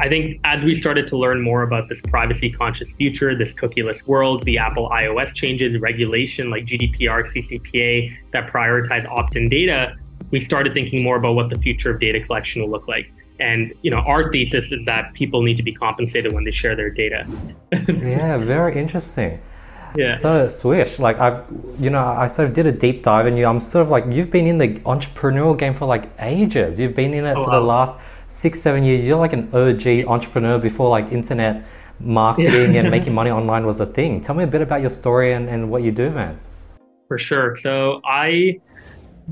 I think as we started to learn more about this privacy conscious future, this cookieless world, the Apple iOS changes, regulation like GDPR, CCPA that prioritize opt in data, we started thinking more about what the future of data collection will look like. And you know, our thesis is that people need to be compensated when they share their data. yeah, very interesting. Yeah. So Swish, like I've, you know, I sort of did a deep dive in you. I'm sort of like you've been in the entrepreneurial game for like ages. You've been in it oh, for wow. the last six, seven years. You're like an OG entrepreneur before like internet marketing yeah. and making money online was a thing. Tell me a bit about your story and, and what you do, man. For sure. So I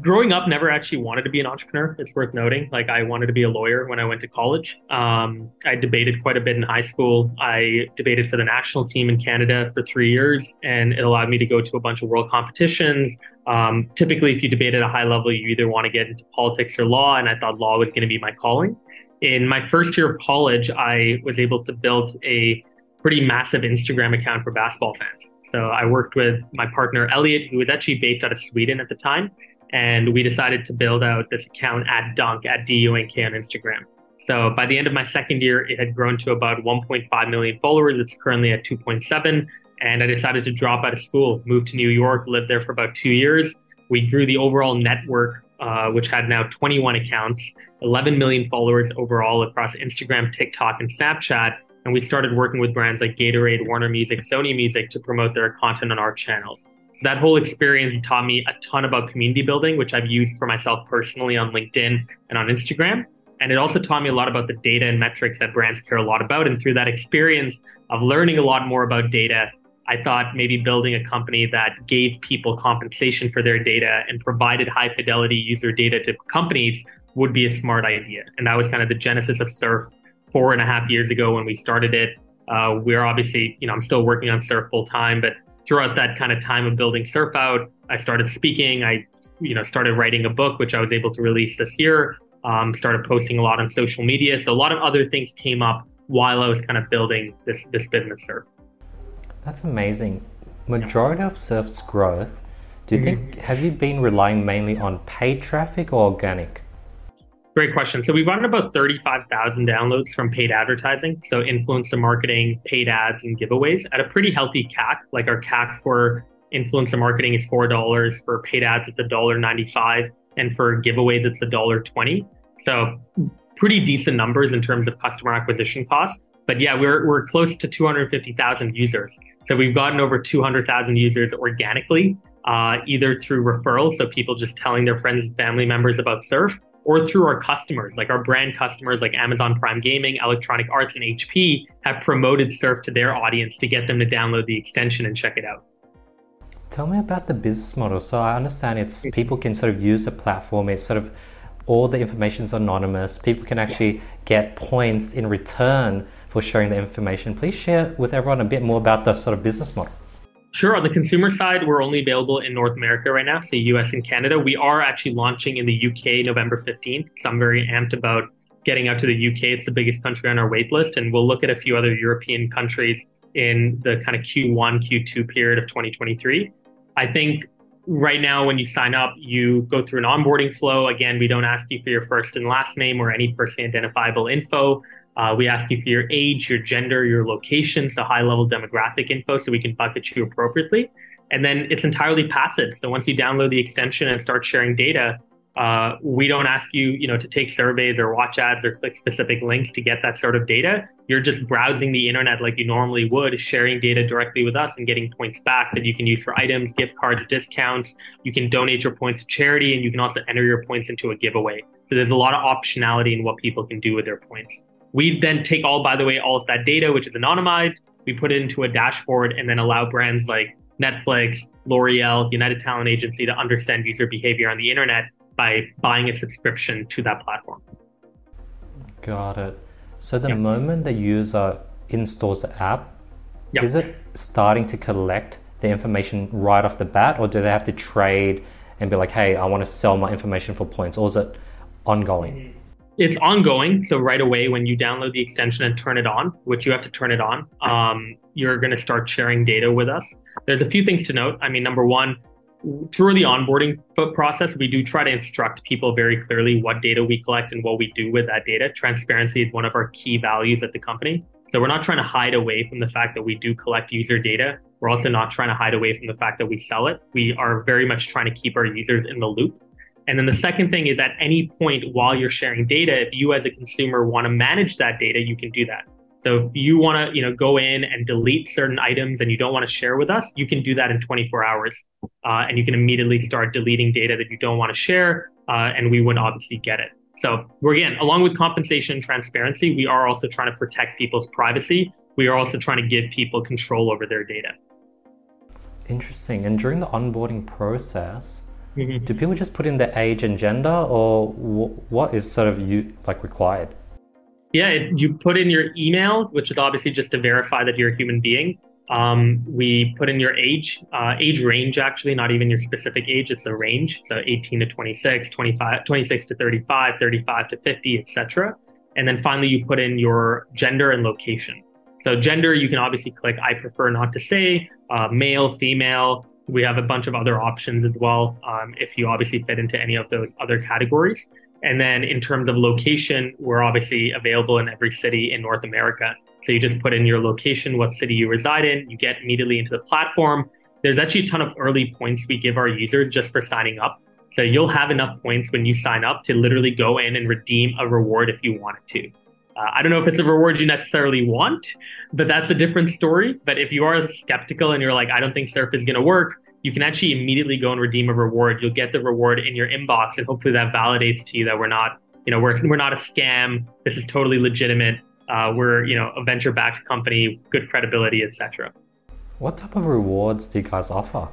growing up never actually wanted to be an entrepreneur. It's worth noting. Like i wanted to be a lawyer when i went to college. Um, i debated quite a bit in high school. I debated for the national team in canada for three years and it allowed me to go to a bunch of world competitions. Um, typically if you debate at a high level you either want to get into politics or law and i thought law was going to be my calling. In my first year of college i was able to build a pretty massive instagram account for basketball fans. So I worked with my partner Elliot, who was actually based out of Sweden at the time, and we decided to build out this account at Dunk at DUNK on Instagram. So by the end of my second year, it had grown to about 1.5 million followers. It's currently at 2.7. And I decided to drop out of school, move to New York, live there for about two years. We grew the overall network, uh, which had now 21 accounts, 11 million followers overall across Instagram, TikTok, and Snapchat. And we started working with brands like Gatorade, Warner Music, Sony Music to promote their content on our channels. So that whole experience taught me a ton about community building, which I've used for myself personally on LinkedIn and on Instagram. And it also taught me a lot about the data and metrics that brands care a lot about. And through that experience of learning a lot more about data, I thought maybe building a company that gave people compensation for their data and provided high fidelity user data to companies would be a smart idea. And that was kind of the genesis of Surf four and a half years ago when we started it. Uh, we're obviously, you know, I'm still working on Surf full time, but throughout that kind of time of building Surf Out, I started speaking. I, you know, started writing a book, which I was able to release this year. Um, started posting a lot on social media. So a lot of other things came up while I was kind of building this this business Surf. That's amazing. Majority of Surf's growth, do you mm-hmm. think have you been relying mainly on paid traffic or organic? Great question. So we've gotten about 35,000 downloads from paid advertising. So influencer marketing, paid ads, and giveaways at a pretty healthy CAC. Like our CAC for influencer marketing is $4. For paid ads, it's $1.95. And for giveaways, it's $1.20. So pretty decent numbers in terms of customer acquisition costs. But yeah, we're, we're close to 250,000 users. So we've gotten over 200,000 users organically, uh, either through referrals, so people just telling their friends and family members about Surf, or through our customers, like our brand customers like Amazon Prime Gaming, Electronic Arts, and HP have promoted Surf to their audience to get them to download the extension and check it out. Tell me about the business model. So I understand it's people can sort of use the platform. It's sort of all the information is anonymous. People can actually get points in return for sharing the information. Please share with everyone a bit more about the sort of business model. Sure. On the consumer side, we're only available in North America right now, so US and Canada. We are actually launching in the UK November 15th. So I'm very amped about getting out to the UK. It's the biggest country on our wait list. And we'll look at a few other European countries in the kind of Q1, Q2 period of 2023. I think right now, when you sign up, you go through an onboarding flow. Again, we don't ask you for your first and last name or any personally identifiable info. Uh, we ask you for your age, your gender, your location, so high level demographic info so we can bucket you appropriately. And then it's entirely passive. So once you download the extension and start sharing data, uh, we don't ask you, you know, to take surveys or watch ads or click specific links to get that sort of data. You're just browsing the internet like you normally would, sharing data directly with us and getting points back that you can use for items, gift cards, discounts. You can donate your points to charity, and you can also enter your points into a giveaway. So there's a lot of optionality in what people can do with their points. We then take all, by the way, all of that data, which is anonymized, we put it into a dashboard and then allow brands like Netflix, L'Oreal, United Talent Agency to understand user behavior on the internet by buying a subscription to that platform. Got it. So the yep. moment the user installs the app, yep. is it starting to collect the information right off the bat, or do they have to trade and be like, hey, I want to sell my information for points, or is it ongoing? Mm-hmm. It's ongoing. So right away, when you download the extension and turn it on, which you have to turn it on, um, you're going to start sharing data with us. There's a few things to note. I mean, number one, through the onboarding process, we do try to instruct people very clearly what data we collect and what we do with that data. Transparency is one of our key values at the company. So we're not trying to hide away from the fact that we do collect user data. We're also not trying to hide away from the fact that we sell it. We are very much trying to keep our users in the loop. And then the second thing is at any point while you're sharing data, if you as a consumer want to manage that data, you can do that. So if you want to, you know, go in and delete certain items and you don't want to share with us, you can do that in 24 hours, uh, and you can immediately start deleting data that you don't want to share, uh, and we would obviously get it. So we're again, along with compensation and transparency, we are also trying to protect people's privacy. We are also trying to give people control over their data. Interesting. And during the onboarding process, mm-hmm. do people just put in their age and gender, or what is sort of you like required? Yeah, it, you put in your email, which is obviously just to verify that you're a human being. Um, we put in your age, uh, age range actually, not even your specific age, it's a range. So 18 to 26, 25, 26 to 35, 35 to 50, etc. And then finally, you put in your gender and location. So gender, you can obviously click I prefer not to say, uh, male, female. We have a bunch of other options as well um, if you obviously fit into any of those other categories. And then in terms of location, we're obviously available in every city in North America. So you just put in your location, what city you reside in, you get immediately into the platform. There's actually a ton of early points we give our users just for signing up. So you'll have enough points when you sign up to literally go in and redeem a reward if you wanted to. Uh, I don't know if it's a reward you necessarily want, but that's a different story. But if you are skeptical and you're like, I don't think Surf is going to work, you can actually immediately go and redeem a reward. You'll get the reward in your inbox, and hopefully that validates to you that we're not, you know, we're we're not a scam. This is totally legitimate. Uh, we're, you know, a venture-backed company, good credibility, etc. What type of rewards do you guys offer?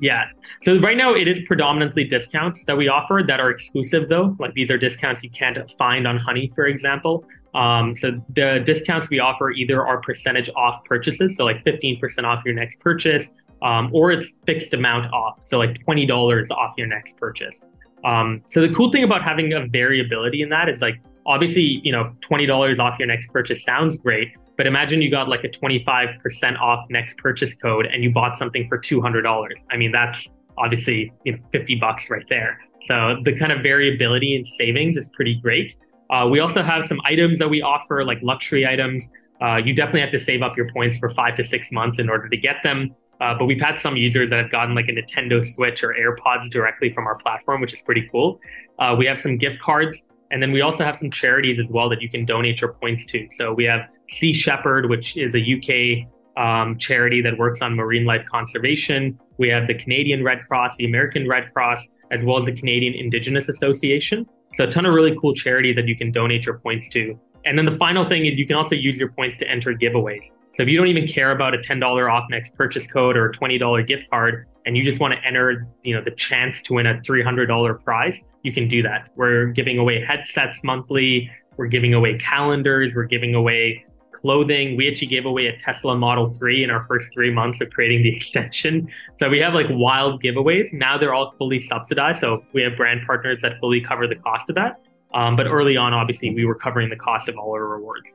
Yeah. So right now it is predominantly discounts that we offer that are exclusive though. Like these are discounts you can't find on Honey, for example. Um, so the discounts we offer either are percentage off purchases, so like 15% off your next purchase, um, or it's fixed amount off, so like $20 off your next purchase. Um, so the cool thing about having a variability in that is like obviously you know $20 off your next purchase sounds great, but imagine you got like a 25% off next purchase code and you bought something for $200. I mean that's obviously you know 50 bucks right there. So the kind of variability in savings is pretty great. Uh, we also have some items that we offer, like luxury items. Uh, you definitely have to save up your points for five to six months in order to get them. Uh, but we've had some users that have gotten like a Nintendo Switch or AirPods directly from our platform, which is pretty cool. Uh, we have some gift cards, and then we also have some charities as well that you can donate your points to. So we have Sea Shepherd, which is a UK um, charity that works on marine life conservation. We have the Canadian Red Cross, the American Red Cross, as well as the Canadian Indigenous Association. So a ton of really cool charities that you can donate your points to. And then the final thing is you can also use your points to enter giveaways. So if you don't even care about a $10 off next purchase code or a $20 gift card and you just want to enter, you know, the chance to win a $300 prize, you can do that. We're giving away headsets monthly, we're giving away calendars, we're giving away clothing. We actually gave away a Tesla Model 3 in our first 3 months of creating the extension. So we have like wild giveaways. Now they're all fully subsidized, so we have brand partners that fully cover the cost of that. Um, but early on, obviously, we were covering the cost of all our rewards.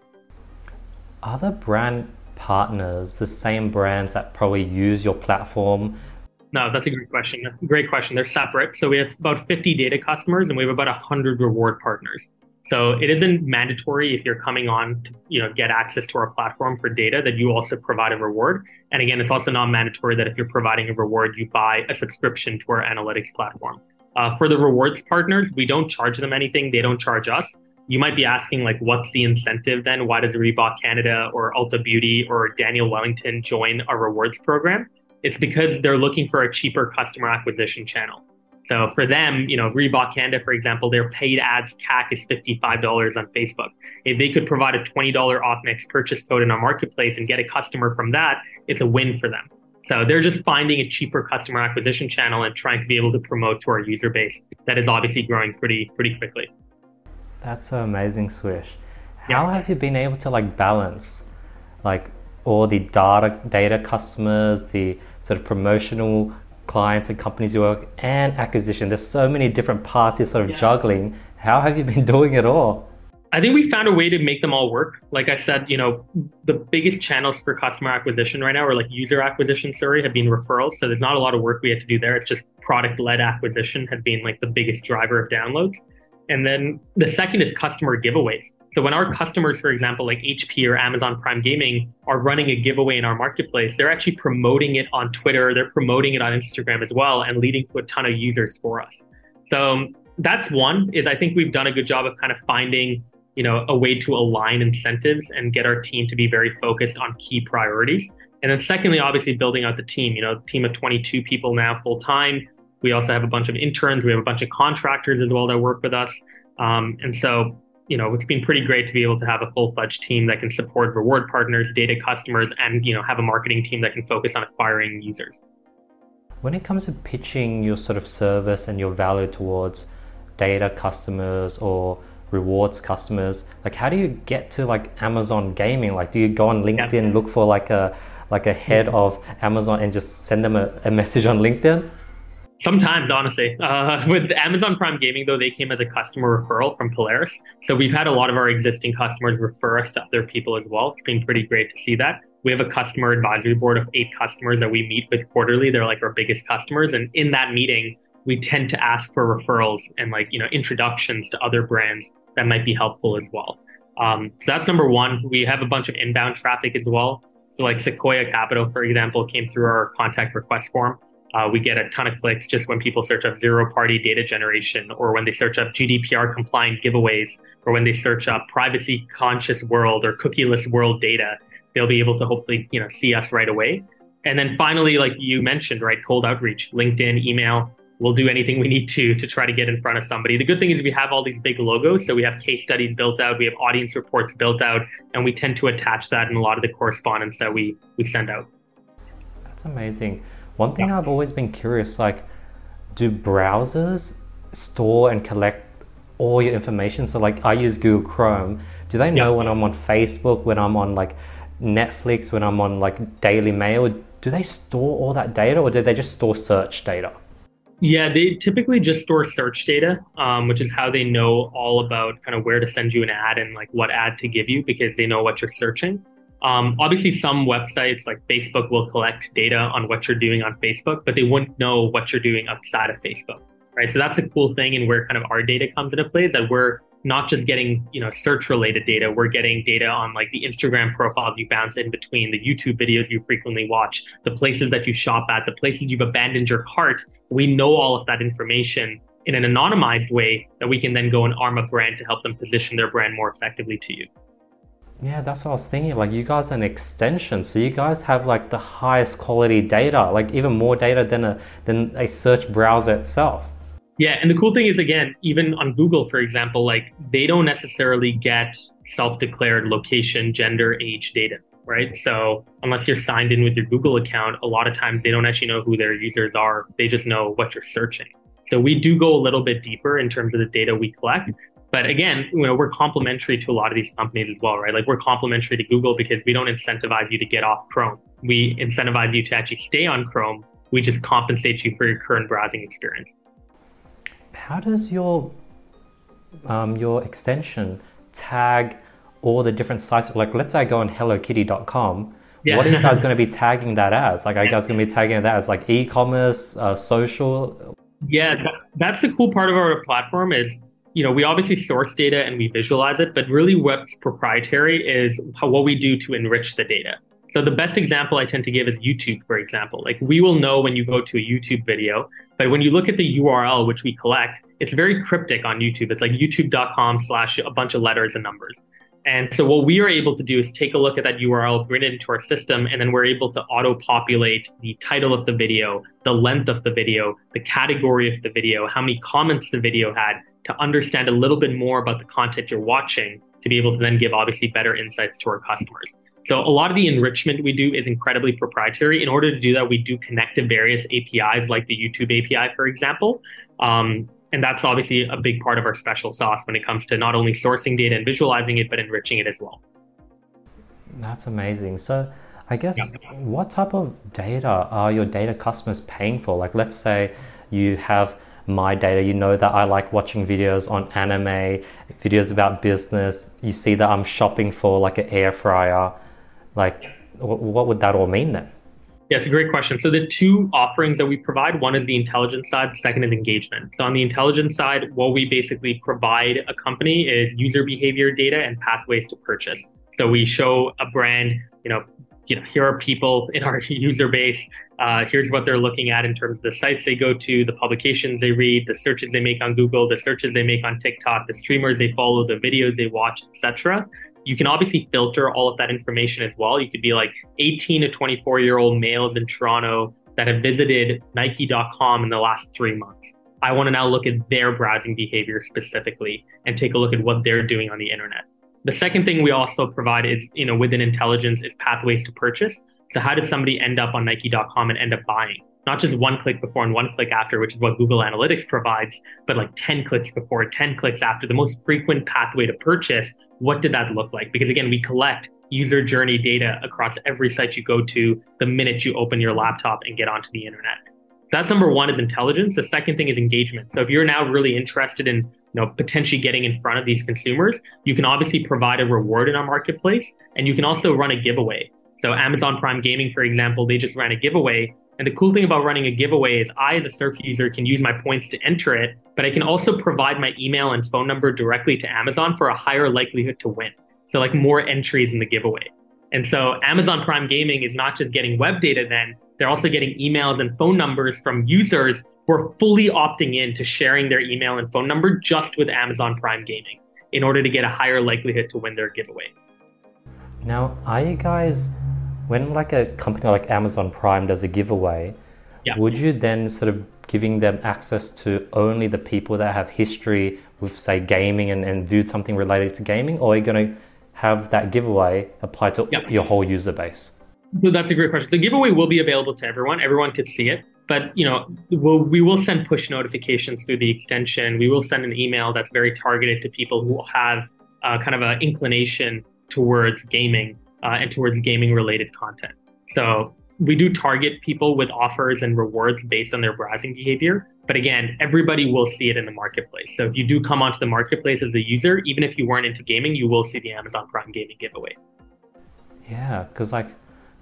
Are the brand partners the same brands that probably use your platform? No, that's a great question. Great question. They're separate. So we have about 50 data customers and we have about 100 reward partners. So it isn't mandatory if you're coming on to you know get access to our platform for data that you also provide a reward. And again, it's also not mandatory that if you're providing a reward, you buy a subscription to our analytics platform. Uh, for the rewards partners, we don't charge them anything. They don't charge us. You might be asking, like, what's the incentive then? Why does Reebok Canada or Ulta Beauty or Daniel Wellington join our rewards program? It's because they're looking for a cheaper customer acquisition channel. So for them, you know, Reebok Canada, for example, their paid ads CAC is $55 on Facebook. If they could provide a $20 off next purchase code in our marketplace and get a customer from that, it's a win for them. So they're just finding a cheaper customer acquisition channel and trying to be able to promote to our user base that is obviously growing pretty pretty quickly. That's so amazing, Swish. How yeah. have you been able to like balance like all the data data customers, the sort of promotional clients and companies you work and acquisition? There's so many different parts you're sort of yeah. juggling. How have you been doing it all? I think we found a way to make them all work. Like I said, you know, the biggest channels for customer acquisition right now are like user acquisition, sorry, have been referrals. So there's not a lot of work we had to do there. It's just product led acquisition had been like the biggest driver of downloads. And then the second is customer giveaways. So when our customers, for example, like HP or Amazon Prime Gaming are running a giveaway in our marketplace, they're actually promoting it on Twitter, they're promoting it on Instagram as well and leading to a ton of users for us. So that's one is I think we've done a good job of kind of finding you know, a way to align incentives and get our team to be very focused on key priorities. And then secondly, obviously building out the team, you know, team of 22 people now full time. We also have a bunch of interns. We have a bunch of contractors as well that work with us. Um, and so, you know, it's been pretty great to be able to have a full fledged team that can support reward partners, data customers, and, you know, have a marketing team that can focus on acquiring users. When it comes to pitching your sort of service and your value towards data customers or rewards customers like how do you get to like amazon gaming like do you go on linkedin yeah. look for like a like a head of amazon and just send them a, a message on linkedin Sometimes, honestly, uh, with Amazon Prime Gaming, though, they came as a customer referral from Polaris. So we've had a lot of our existing customers refer us to other people as well. It's been pretty great to see that. We have a customer advisory board of eight customers that we meet with quarterly. They're like our biggest customers. And in that meeting, we tend to ask for referrals and like, you know, introductions to other brands that might be helpful as well. Um, so that's number one. We have a bunch of inbound traffic as well. So like Sequoia Capital, for example, came through our contact request form. Uh, we get a ton of clicks just when people search up zero party data generation or when they search up GDPR compliant giveaways or when they search up privacy conscious world or cookieless world data, they'll be able to hopefully, you know, see us right away. And then finally, like you mentioned, right, cold outreach, LinkedIn, email, we'll do anything we need to to try to get in front of somebody. The good thing is we have all these big logos, so we have case studies built out, we have audience reports built out, and we tend to attach that in a lot of the correspondence that we we send out. That's amazing. One thing yeah. I've always been curious, like, do browsers store and collect all your information? So, like, I use Google Chrome. Do they know yeah. when I'm on Facebook, when I'm on like Netflix, when I'm on like Daily Mail? Do they store all that data, or do they just store search data? Yeah, they typically just store search data, um, which is how they know all about kind of where to send you an ad and like what ad to give you because they know what you're searching. Um, obviously, some websites like Facebook will collect data on what you're doing on Facebook, but they wouldn't know what you're doing outside of Facebook, right? So that's a cool thing, and where kind of our data comes into play is that we're not just getting you know search related data. We're getting data on like the instagram profiles you bounce in between the youtube videos you frequently watch the places that you shop at the places you've abandoned your cart. We know all of that information in an anonymized way that we can then go and arm a brand to help them position their brand more effectively to you yeah that's what i was thinking like you guys are an extension so you guys have like the highest quality data like even more data than a than a search browser itself yeah, and the cool thing is again, even on Google, for example, like they don't necessarily get self-declared location, gender, age data, right? So unless you're signed in with your Google account, a lot of times they don't actually know who their users are. They just know what you're searching. So we do go a little bit deeper in terms of the data we collect. But again, you know, we're complementary to a lot of these companies as well, right? Like we're complementary to Google because we don't incentivize you to get off Chrome. We incentivize you to actually stay on Chrome. We just compensate you for your current browsing experience how does your um, your extension tag all the different sites? Like, let's say I go on HelloKitty.com. Yeah. What are you guys going to be tagging that as? Like, are you guys going to be tagging that as like e-commerce, uh, social? Yeah, that, that's the cool part of our platform is you know we obviously source data and we visualize it, but really what's proprietary is how, what we do to enrich the data. So the best example I tend to give is YouTube, for example. Like we will know when you go to a YouTube video, but when you look at the URL which we collect, it's very cryptic on YouTube. It's like youtube.com slash a bunch of letters and numbers. And so what we are able to do is take a look at that URL, bring it into our system, and then we're able to auto populate the title of the video, the length of the video, the category of the video, how many comments the video had to understand a little bit more about the content you're watching to be able to then give obviously better insights to our customers. So a lot of the enrichment we do is incredibly proprietary. In order to do that, we do connect to various APIs like the YouTube API, for example. Um, and that's obviously a big part of our special sauce when it comes to not only sourcing data and visualizing it, but enriching it as well. That's amazing. So I guess yeah. what type of data are your data customers paying for? Like let's say you have my data. You know that I like watching videos on anime, videos about business. You see that I'm shopping for like an air fryer. Like, what would that all mean then? Yeah, it's a great question. So the two offerings that we provide, one is the intelligence side, the second is engagement. So on the intelligence side, what we basically provide a company is user behavior data and pathways to purchase. So we show a brand, you know, you know, here are people in our user base. Uh, here's what they're looking at in terms of the sites they go to, the publications they read, the searches they make on Google, the searches they make on TikTok, the streamers they follow, the videos they watch, etc. You can obviously filter all of that information as well. You could be like 18 to 24 year old males in Toronto that have visited Nike.com in the last three months. I want to now look at their browsing behavior specifically and take a look at what they're doing on the internet. The second thing we also provide is, you know, within intelligence is pathways to purchase. So how did somebody end up on Nike.com and end up buying? Not just one click before and one click after, which is what Google Analytics provides, but like 10 clicks before, 10 clicks after, the most frequent pathway to purchase. What did that look like? Because again, we collect user journey data across every site you go to the minute you open your laptop and get onto the internet. So that's number one is intelligence. The second thing is engagement. So if you're now really interested in you know, potentially getting in front of these consumers, you can obviously provide a reward in our marketplace and you can also run a giveaway. So Amazon Prime Gaming, for example, they just ran a giveaway. And the cool thing about running a giveaway is I, as a Surf user, can use my points to enter it, but I can also provide my email and phone number directly to Amazon for a higher likelihood to win. So like more entries in the giveaway. And so Amazon Prime Gaming is not just getting web data then, they're also getting emails and phone numbers from users who are fully opting in to sharing their email and phone number just with Amazon Prime Gaming in order to get a higher likelihood to win their giveaway. Now, are you guys, when like a company like Amazon Prime does a giveaway, yeah. would you then sort of giving them access to only the people that have history with, say, gaming and, and viewed something related to gaming, or are you going to have that giveaway apply to yeah. your whole user base? So that's a great question. The giveaway will be available to everyone. Everyone could see it but you know we'll, we will send push notifications through the extension. We will send an email that's very targeted to people who have uh, kind of an inclination towards gaming uh, and towards gaming related content. So we do target people with offers and rewards based on their browsing behavior. But again everybody will see it in the marketplace. So if you do come onto the marketplace as a user even if you weren't into gaming you will see the amazon prime gaming giveaway. Yeah because like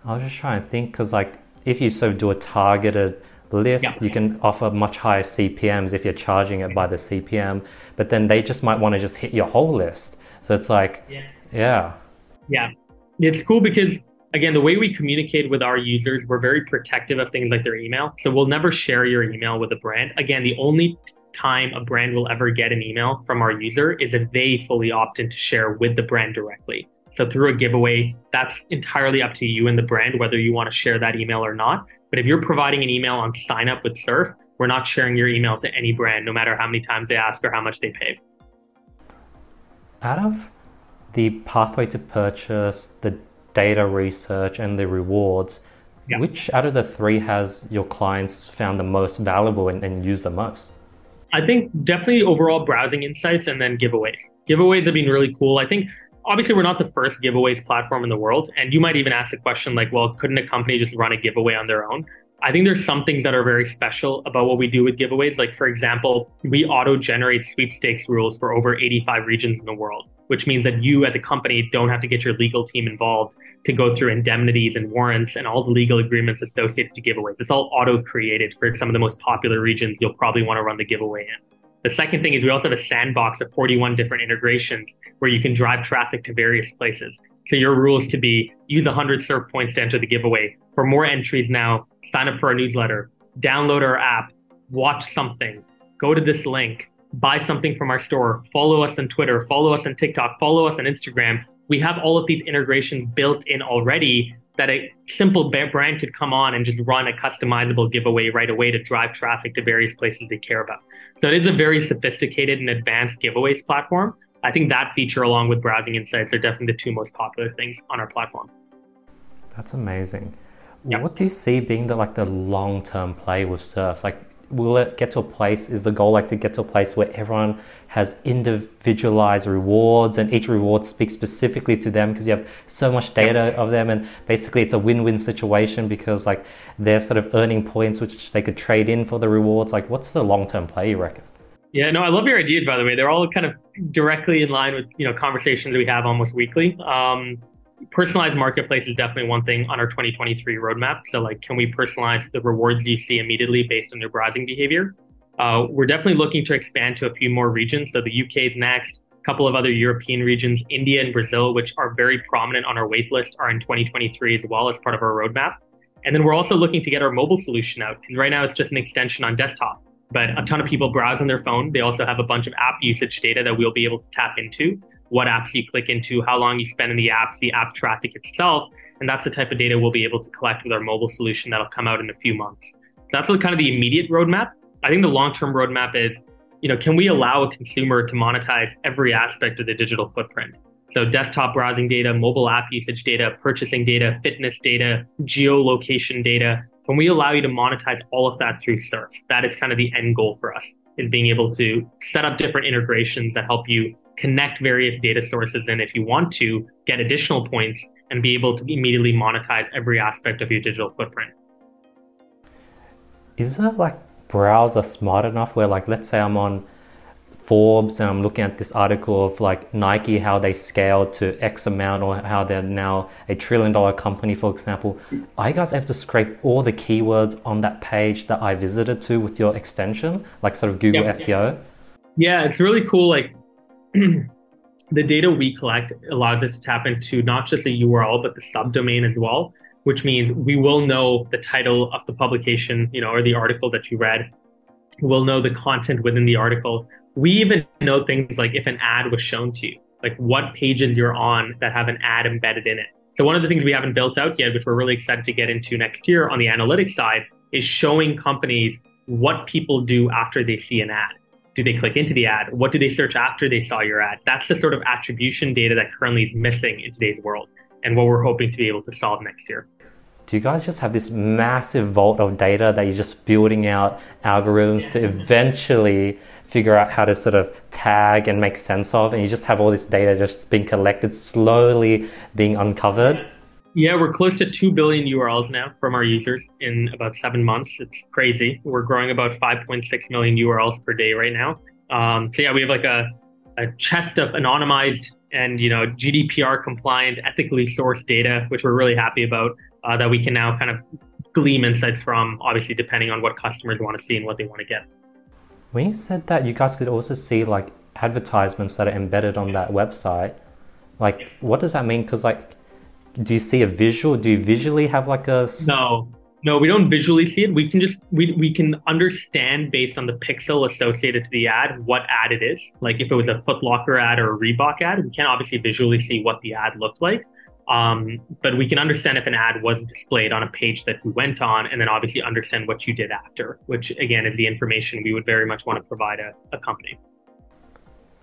i was just trying to think because like if you sort of do a targeted list. Yeah. You can offer much higher CPMs if you're charging it by the CPM, but then they just might want to just hit your whole list. So it's like, yeah. Yeah. Yeah. It's cool because again, the way we communicate with our users, we're very protective of things like their email. So we'll never share your email with a brand. Again, the only time a brand will ever get an email from our user is if they fully opt in to share with the brand directly. So through a giveaway, that's entirely up to you and the brand whether you want to share that email or not. But if you're providing an email on sign up with Surf, we're not sharing your email to any brand, no matter how many times they ask or how much they pay. Out of the pathway to purchase, the data research, and the rewards, yeah. which out of the three has your clients found the most valuable and, and used the most? I think definitely overall browsing insights and then giveaways. Giveaways have been really cool. I think obviously we're not the first giveaways platform in the world and you might even ask the question like well couldn't a company just run a giveaway on their own? I think there's some things that are very special about what we do with giveaways. Like for example we auto generate sweepstakes rules for over 85 regions in the world which means that you as a company don't have to get your legal team involved to go through indemnities and warrants and all the legal agreements associated to giveaways. It's all auto created for some of the most popular regions you'll probably want to run the giveaway in the second thing is we also have a sandbox of 41 different integrations where you can drive traffic to various places. So your rules could be use 100 surf points to enter the giveaway. For more entries now, sign up for our newsletter, download our app, watch something, go to this link, buy something from our store, follow us on Twitter, follow us on TikTok, follow us on Instagram. We have all of these integrations built in already that a simple brand could come on and just run a customizable giveaway right away to drive traffic to various places they care about. So it is a very sophisticated and advanced giveaways platform. I think that feature, along with browsing insights, are definitely the two most popular things on our platform. That's amazing. Yep. What do you see being the like the long term play with Surf? Like, will it get to a place? Is the goal like to get to a place where everyone has individualized rewards and each reward speaks specifically to them because you have so much data of them and basically it's a win-win situation because like they're sort of earning points which they could trade in for the rewards. Like, what's the long-term play you reckon? Yeah, no, I love your ideas. By the way, they're all kind of directly in line with you know conversations we have almost weekly. Um, personalized marketplace is definitely one thing on our 2023 roadmap. So, like, can we personalize the rewards you see immediately based on their browsing behavior? Uh, we're definitely looking to expand to a few more regions. So, the UK is next. A couple of other European regions, India and Brazil, which are very prominent on our waitlist, are in 2023 as well as part of our roadmap. And then we're also looking to get our mobile solution out because right now it's just an extension on desktop. But a ton of people browse on their phone. They also have a bunch of app usage data that we'll be able to tap into what apps you click into, how long you spend in the apps, the app traffic itself. And that's the type of data we'll be able to collect with our mobile solution that'll come out in a few months. That's kind of the immediate roadmap. I think the long-term roadmap is, you know, can we allow a consumer to monetize every aspect of the digital footprint? So desktop browsing data, mobile app usage data, purchasing data, fitness data, geolocation data. Can we allow you to monetize all of that through Surf? That is kind of the end goal for us, is being able to set up different integrations that help you connect various data sources and if you want to get additional points and be able to immediately monetize every aspect of your digital footprint. Is there like browser smart enough where like let's say i'm on forbes and i'm looking at this article of like nike how they scaled to x amount or how they're now a trillion dollar company for example. Are you guys able to scrape all the keywords on that page that i visited to with your extension? Like sort of google yep. seo yeah it's really cool like the data we collect allows us to tap into not just the URL, but the subdomain as well, which means we will know the title of the publication, you know, or the article that you read. We'll know the content within the article. We even know things like if an ad was shown to you, like what pages you're on that have an ad embedded in it. So one of the things we haven't built out yet, which we're really excited to get into next year on the analytics side, is showing companies what people do after they see an ad do they click into the ad? What do they search after they saw your ad? That's the sort of attribution data that currently is missing in today's world and what we're hoping to be able to solve next year. Do you guys just have this massive vault of data that you're just building out algorithms to eventually figure out how to sort of tag and make sense of? And you just have all this data just being collected, slowly being uncovered? Yeah, we're close to 2 billion URLs now from our users in about seven months. It's crazy. We're growing about 5.6 million URLs per day right now. Um, so yeah, we have like a, a chest of anonymized and you know GDPR compliant, ethically sourced data, which we're really happy about. Uh, that we can now kind of glean insights from, obviously depending on what customers want to see and what they want to get. When you said that, you guys could also see like advertisements that are embedded on that website. Like, what does that mean? Because like do you see a visual? Do you visually have like a no? No, we don't visually see it. We can just we we can understand based on the pixel associated to the ad what ad it is. Like if it was a Foot Locker ad or a Reebok ad, we can't obviously visually see what the ad looked like. Um, but we can understand if an ad was displayed on a page that we went on, and then obviously understand what you did after, which again is the information we would very much want to provide a, a company.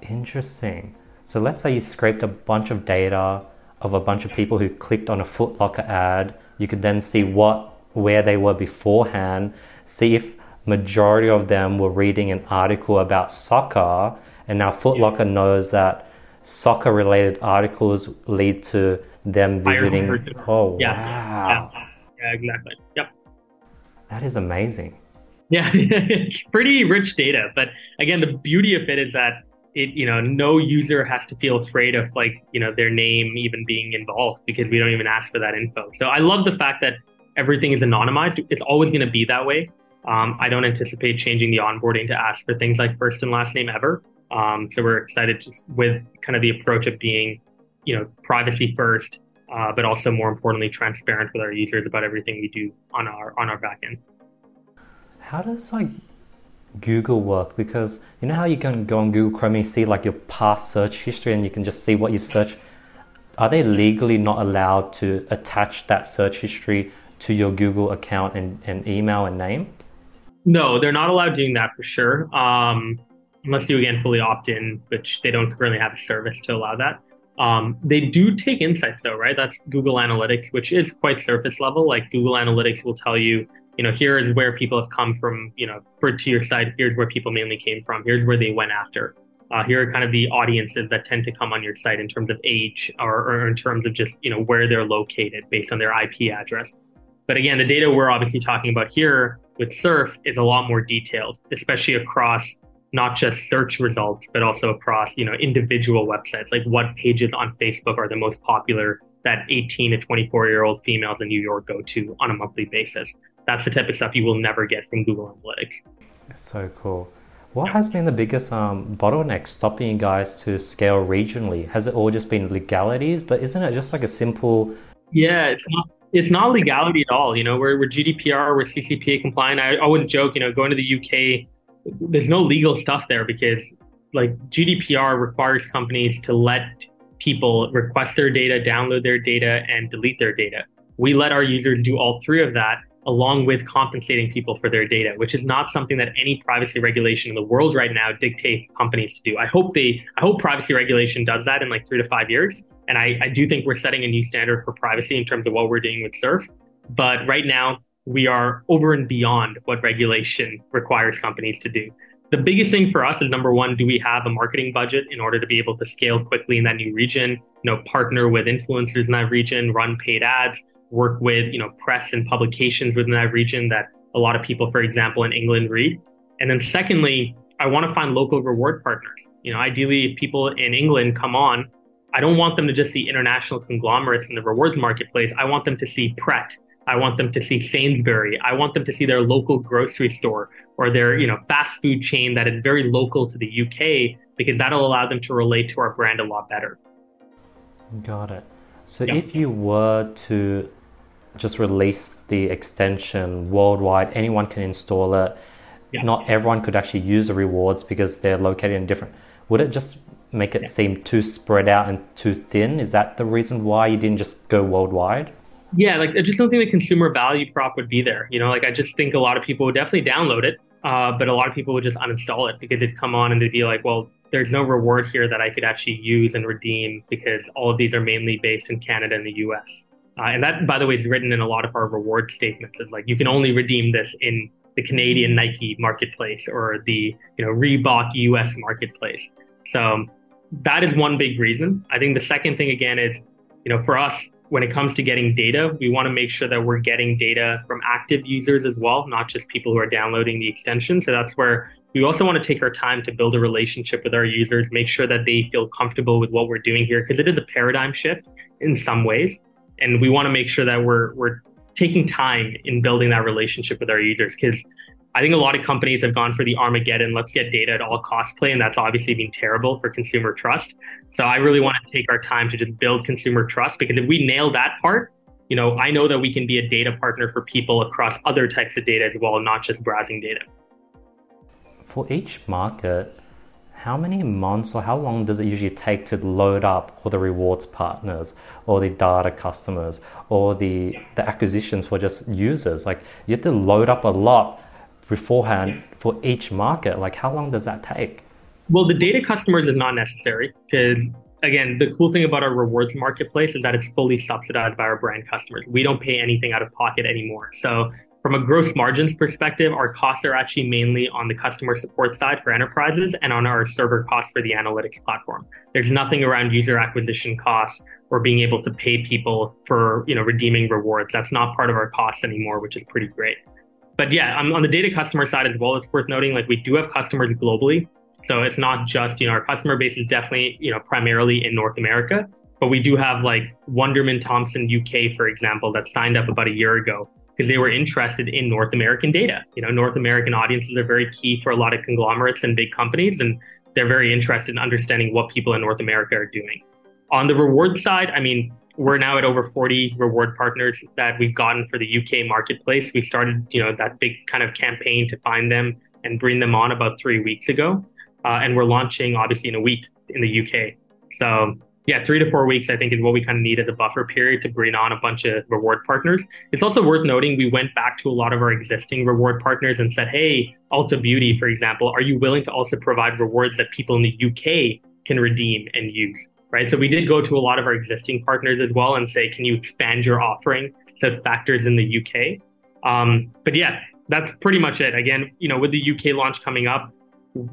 Interesting. So let's say you scraped a bunch of data of a bunch of people who clicked on a Footlocker ad. You could then see what where they were beforehand, see if majority of them were reading an article about soccer, and now Footlocker knows that soccer related articles lead to them visiting. Oh yeah. wow! Yeah. yeah, exactly. Yep. That is amazing. Yeah, it's pretty rich data. But again, the beauty of it is that it you know no user has to feel afraid of like you know their name even being involved because we don't even ask for that info. So i love the fact that everything is anonymized. It's always going to be that way. Um, i don't anticipate changing the onboarding to ask for things like first and last name ever. Um, so we're excited just with kind of the approach of being you know privacy first uh, but also more importantly transparent with our users about everything we do on our on our backend how does like Google work? Because you know how you can go on Google Chrome and see like your past search history and you can just see what you've searched. Are they legally not allowed to attach that search history to your Google account and, and email and name? No, they're not allowed doing that for sure. Um, unless you again fully opt in, which they don't currently have a service to allow that. Um, they do take insights though, right? That's Google Analytics, which is quite surface level. Like Google Analytics will tell you you know, here is where people have come from, you know, for to your site, here's where people mainly came from, here's where they went after. Uh, here are kind of the audiences that tend to come on your site in terms of age or, or in terms of just, you know, where they're located based on their IP address. But again, the data we're obviously talking about here with Surf is a lot more detailed, especially across not just search results, but also across, you know, individual websites, like what pages on Facebook are the most popular that 18 to 24 year old females in New York go to on a monthly basis. That's the type of stuff you will never get from Google Analytics. That's so cool. What has been the biggest um, bottleneck stopping you guys to scale regionally? Has it all just been legalities? But isn't it just like a simple? Yeah, it's not. It's not legality at all. You know, we're, we're GDPR, we're CCPA compliant. I always joke, you know, going to the UK, there's no legal stuff there because like GDPR requires companies to let people request their data, download their data, and delete their data. We let our users do all three of that along with compensating people for their data, which is not something that any privacy regulation in the world right now dictates companies to do. I hope they, I hope privacy regulation does that in like three to five years. And I, I do think we're setting a new standard for privacy in terms of what we're doing with Surf. But right now, we are over and beyond what regulation requires companies to do. The biggest thing for us is number one, do we have a marketing budget in order to be able to scale quickly in that new region? You know, partner with influencers in that region, run paid ads, work with you know press and publications within that region that a lot of people, for example, in England read. And then secondly, I want to find local reward partners. You know, ideally, if people in England come on, I don't want them to just see international conglomerates in the rewards marketplace. I want them to see Pret. I want them to see Sainsbury. I want them to see their local grocery store or their, you know, fast food chain that is very local to the UK because that'll allow them to relate to our brand a lot better. Got it. So yep. if you were to just release the extension worldwide. Anyone can install it. Yeah. Not everyone could actually use the rewards because they're located in different. Would it just make it yeah. seem too spread out and too thin? Is that the reason why you didn't just go worldwide? Yeah, like I just don't think the consumer value prop would be there. You know, like I just think a lot of people would definitely download it, uh, but a lot of people would just uninstall it because it'd come on and they'd be like, well, there's no reward here that I could actually use and redeem because all of these are mainly based in Canada and the US. Uh, and that, by the way, is written in a lot of our reward statements. Is like you can only redeem this in the Canadian Nike marketplace or the you know Reebok US marketplace. So that is one big reason. I think the second thing again is you know for us when it comes to getting data, we want to make sure that we're getting data from active users as well, not just people who are downloading the extension. So that's where we also want to take our time to build a relationship with our users, make sure that they feel comfortable with what we're doing here, because it is a paradigm shift in some ways and we want to make sure that we're we're taking time in building that relationship with our users because I think a lot of companies have gone for the Armageddon, let's get data at all cost play, and that's obviously been terrible for consumer trust. So I really want to take our time to just build consumer trust because if we nail that part, you know, I know that we can be a data partner for people across other types of data as well, not just browsing data. For each market, how many months or how long does it usually take to load up all the rewards partners or the data customers or the, the acquisitions for just users? Like you have to load up a lot beforehand for each market. Like how long does that take? Well, the data customers is not necessary because again, the cool thing about our rewards marketplace is that it's fully subsidized by our brand customers. We don't pay anything out of pocket anymore. So from a gross margins perspective, our costs are actually mainly on the customer support side for enterprises and on our server costs for the analytics platform. There's nothing around user acquisition costs or being able to pay people for, you know, redeeming rewards. That's not part of our costs anymore, which is pretty great. But yeah, on the data customer side as well, it's worth noting like we do have customers globally. So it's not just, you know, our customer base is definitely, you know, primarily in North America, but we do have like Wunderman Thompson UK, for example, that signed up about a year ago because they were interested in North American data. You know, North American audiences are very key for a lot of conglomerates and big companies, and they're very interested in understanding what people in North America are doing. On the reward side, I mean, we're now at over 40 reward partners that we've gotten for the UK marketplace. We started, you know, that big kind of campaign to find them and bring them on about three weeks ago, uh, and we're launching obviously in a week in the UK. So yeah, three to four weeks, I think, is what we kind of need as a buffer period to bring on a bunch of reward partners. It's also worth noting we went back to a lot of our existing reward partners and said, hey, Ulta Beauty, for example, are you willing to also provide rewards that people in the UK can redeem and use? Right. So we did go to a lot of our existing partners as well and say, can you expand your offering it factors in the UK? Um, but yeah, that's pretty much it. Again, you know, with the UK launch coming up,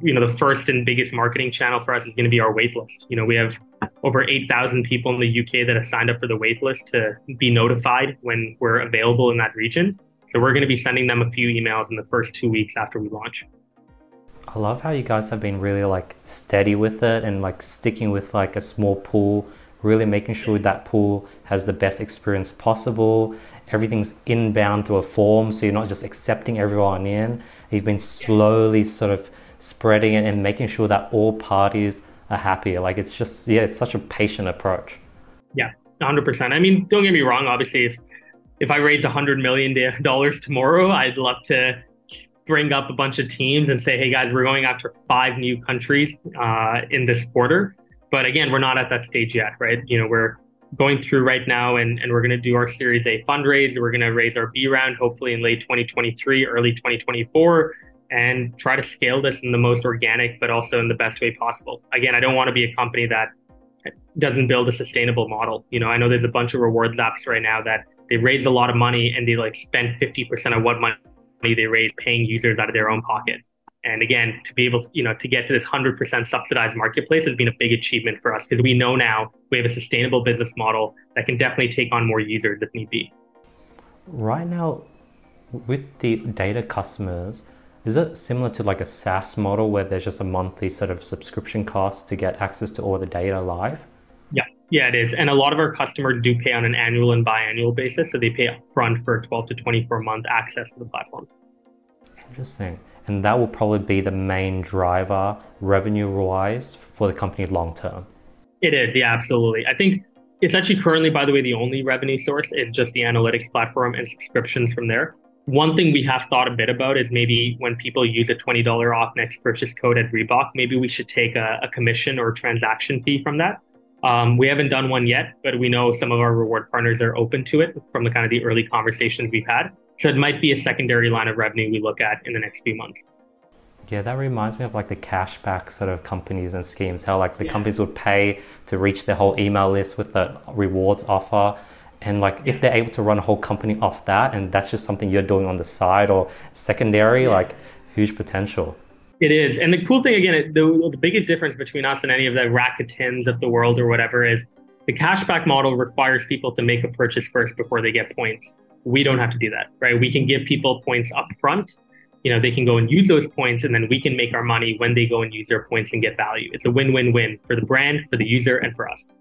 you know, the first and biggest marketing channel for us is going to be our waitlist. You know, we have over 8,000 people in the UK that have signed up for the waitlist to be notified when we're available in that region. So we're going to be sending them a few emails in the first two weeks after we launch. I love how you guys have been really like steady with it and like sticking with like a small pool, really making sure that pool has the best experience possible. Everything's inbound through a form, so you're not just accepting everyone in. You've been slowly sort of spreading it and making sure that all parties are happy. Like it's just yeah, it's such a patient approach. Yeah, hundred percent. I mean, don't get me wrong. Obviously, if if I raised hundred million dollars tomorrow, I'd love to bring up a bunch of teams and say, hey guys, we're going after five new countries uh, in this quarter. But again, we're not at that stage yet, right? You know, we're going through right now and, and we're going to do our Series A fundraise. We're going to raise our B round hopefully in late 2023, early 2024 and try to scale this in the most organic, but also in the best way possible. Again, I don't want to be a company that doesn't build a sustainable model. You know, I know there's a bunch of rewards apps right now that they raised a lot of money and they like spend 50% of what money they raise paying users out of their own pocket. And again, to be able to, you know, to get to this 100% subsidized marketplace has been a big achievement for us because we know now we have a sustainable business model that can definitely take on more users if need be. Right now, with the data customers, is it similar to like a SaaS model where there's just a monthly sort of subscription cost to get access to all the data live? Yeah, yeah, it is. And a lot of our customers do pay on an annual and biannual basis. So they pay upfront for 12 to 24 month access to the platform. Interesting. And that will probably be the main driver revenue wise for the company long term. It is, yeah, absolutely. I think it's actually currently, by the way, the only revenue source is just the analytics platform and subscriptions from there. One thing we have thought a bit about is maybe when people use a $20 off next purchase code at Reebok, maybe we should take a, a commission or transaction fee from that. Um, we haven't done one yet, but we know some of our reward partners are open to it from the kind of the early conversations we've had. So it might be a secondary line of revenue we look at in the next few months. Yeah, that reminds me of like the cashback sort of companies and schemes, how like the yeah. companies would pay to reach their whole email list with the rewards offer and like if they're able to run a whole company off that and that's just something you're doing on the side or secondary yeah. like huge potential. It is. And the cool thing again the, the biggest difference between us and any of the Rakutens of the world or whatever is the cashback model requires people to make a purchase first before they get points. We don't have to do that right? We can give people points up front you know they can go and use those points and then we can make our money when they go and use their points and get value. It's a win-win-win for the brand for the user and for us.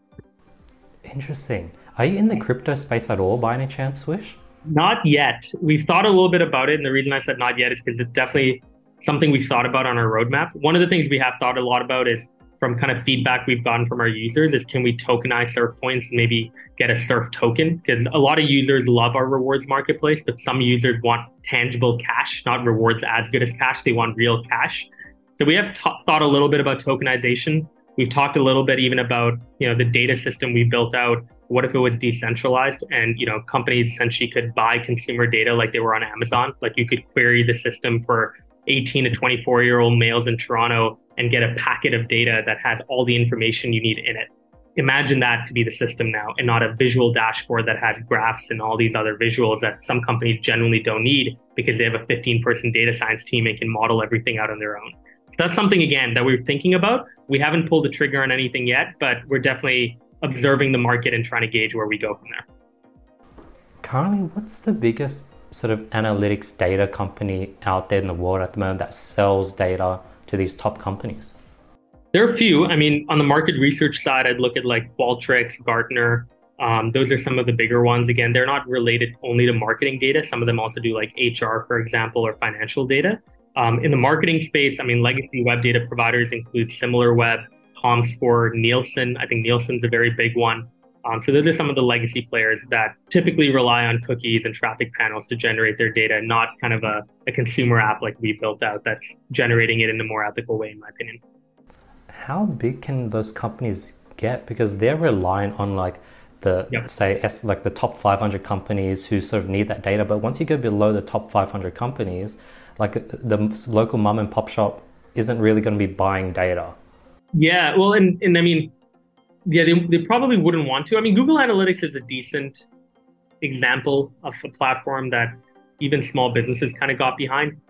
Interesting are you in the crypto space at all by any chance, Swish? Not yet. We've thought a little bit about it. And the reason I said not yet is because it's definitely something we've thought about on our roadmap. One of the things we have thought a lot about is from kind of feedback we've gotten from our users is can we tokenize surf points and maybe get a surf token? Because a lot of users love our rewards marketplace, but some users want tangible cash, not rewards as good as cash. They want real cash. So we have t- thought a little bit about tokenization. We've talked a little bit even about you know the data system we built out what if it was decentralized and you know companies essentially could buy consumer data like they were on Amazon? Like you could query the system for 18 to 24 year old males in Toronto and get a packet of data that has all the information you need in it. Imagine that to be the system now and not a visual dashboard that has graphs and all these other visuals that some companies generally don't need because they have a 15 person data science team and can model everything out on their own. So that's something again that we're thinking about. We haven't pulled the trigger on anything yet, but we're definitely observing the market and trying to gauge where we go from there. Currently, what's the biggest sort of analytics data company out there in the world at the moment that sells data to these top companies? There are a few. I mean, on the market research side, I'd look at like Qualtrics, Gartner. Um, those are some of the bigger ones. Again, they're not related only to marketing data. Some of them also do like HR, for example, or financial data. Um, in the marketing space, I mean, legacy web data providers include SimilarWeb, ComScore, Nielsen. I think Nielsen's a very big one. Um, so those are some of the legacy players that typically rely on cookies and traffic panels to generate their data, not kind of a, a consumer app like we built out that's generating it in a more ethical way, in my opinion. How big can those companies get? Because they're relying on like the yep. say like the top 500 companies who sort of need that data. But once you go below the top 500 companies, like the local mom and pop shop isn't really going to be buying data. Yeah, well, and and I mean, yeah, they they probably wouldn't want to. I mean, Google Analytics is a decent example of a platform that even small businesses kind of got behind.